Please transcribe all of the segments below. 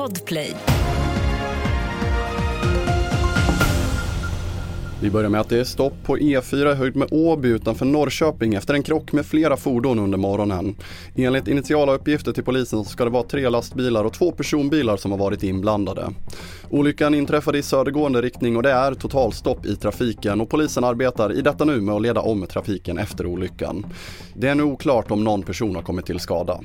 Podplay. Vi börjar med att det är stopp på E4 i höjd med Åby utanför Norrköping efter en krock med flera fordon under morgonen. Enligt initiala uppgifter till polisen ska det vara tre lastbilar och två personbilar som har varit inblandade. Olyckan inträffade i södergående riktning och det är totalstopp i trafiken och polisen arbetar i detta nu med att leda om trafiken efter olyckan. Det är nu oklart om någon person har kommit till skada.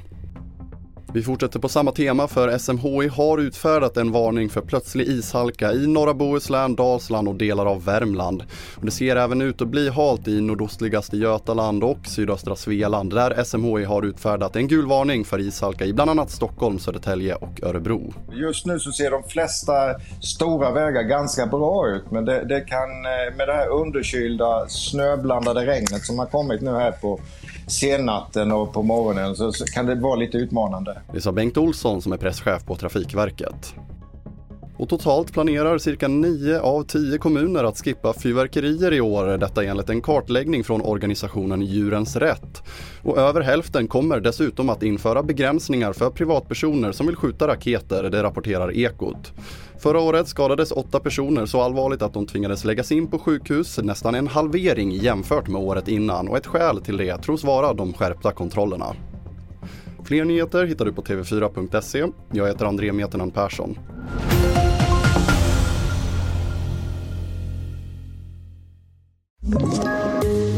Vi fortsätter på samma tema för SMHI har utfärdat en varning för plötslig ishalka i norra Bohuslän, Dalsland och delar av Värmland. Och det ser även ut att bli halt i nordostligaste Götaland och sydöstra Svealand där SMHI har utfärdat en gul varning för ishalka i bland annat Stockholm, Södertälje och Örebro. Just nu så ser de flesta stora vägar ganska bra ut men det, det kan eh, med det här underkylda snöblandade regnet som har kommit nu här på sennatten och på morgonen så kan det vara lite utmanande. Det sa Bengt Olsson som är presschef på Trafikverket. Och totalt planerar cirka 9 av 10 kommuner att skippa fyrverkerier i år, detta enligt en kartläggning från organisationen Djurens Rätt. Och över hälften kommer dessutom att införa begränsningar för privatpersoner som vill skjuta raketer, det rapporterar Ekot. Förra året skadades åtta personer så allvarligt att de tvingades läggas in på sjukhus, nästan en halvering jämfört med året innan och ett skäl till det tros vara de skärpta kontrollerna. Fler nyheter hittar du på tv4.se. Jag heter André Meternan Persson.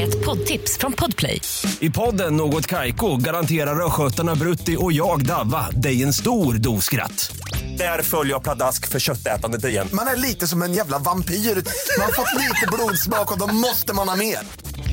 Ett poddtips från Podplay. I podden Något Kaiko garanterar östgötarna Brutti och jag, Davva, dig en stor dos skratt. Där följer jag pladask för köttätandet igen. Man är lite som en jävla vampyr. Man har fått lite blodsmak och då måste man ha mer.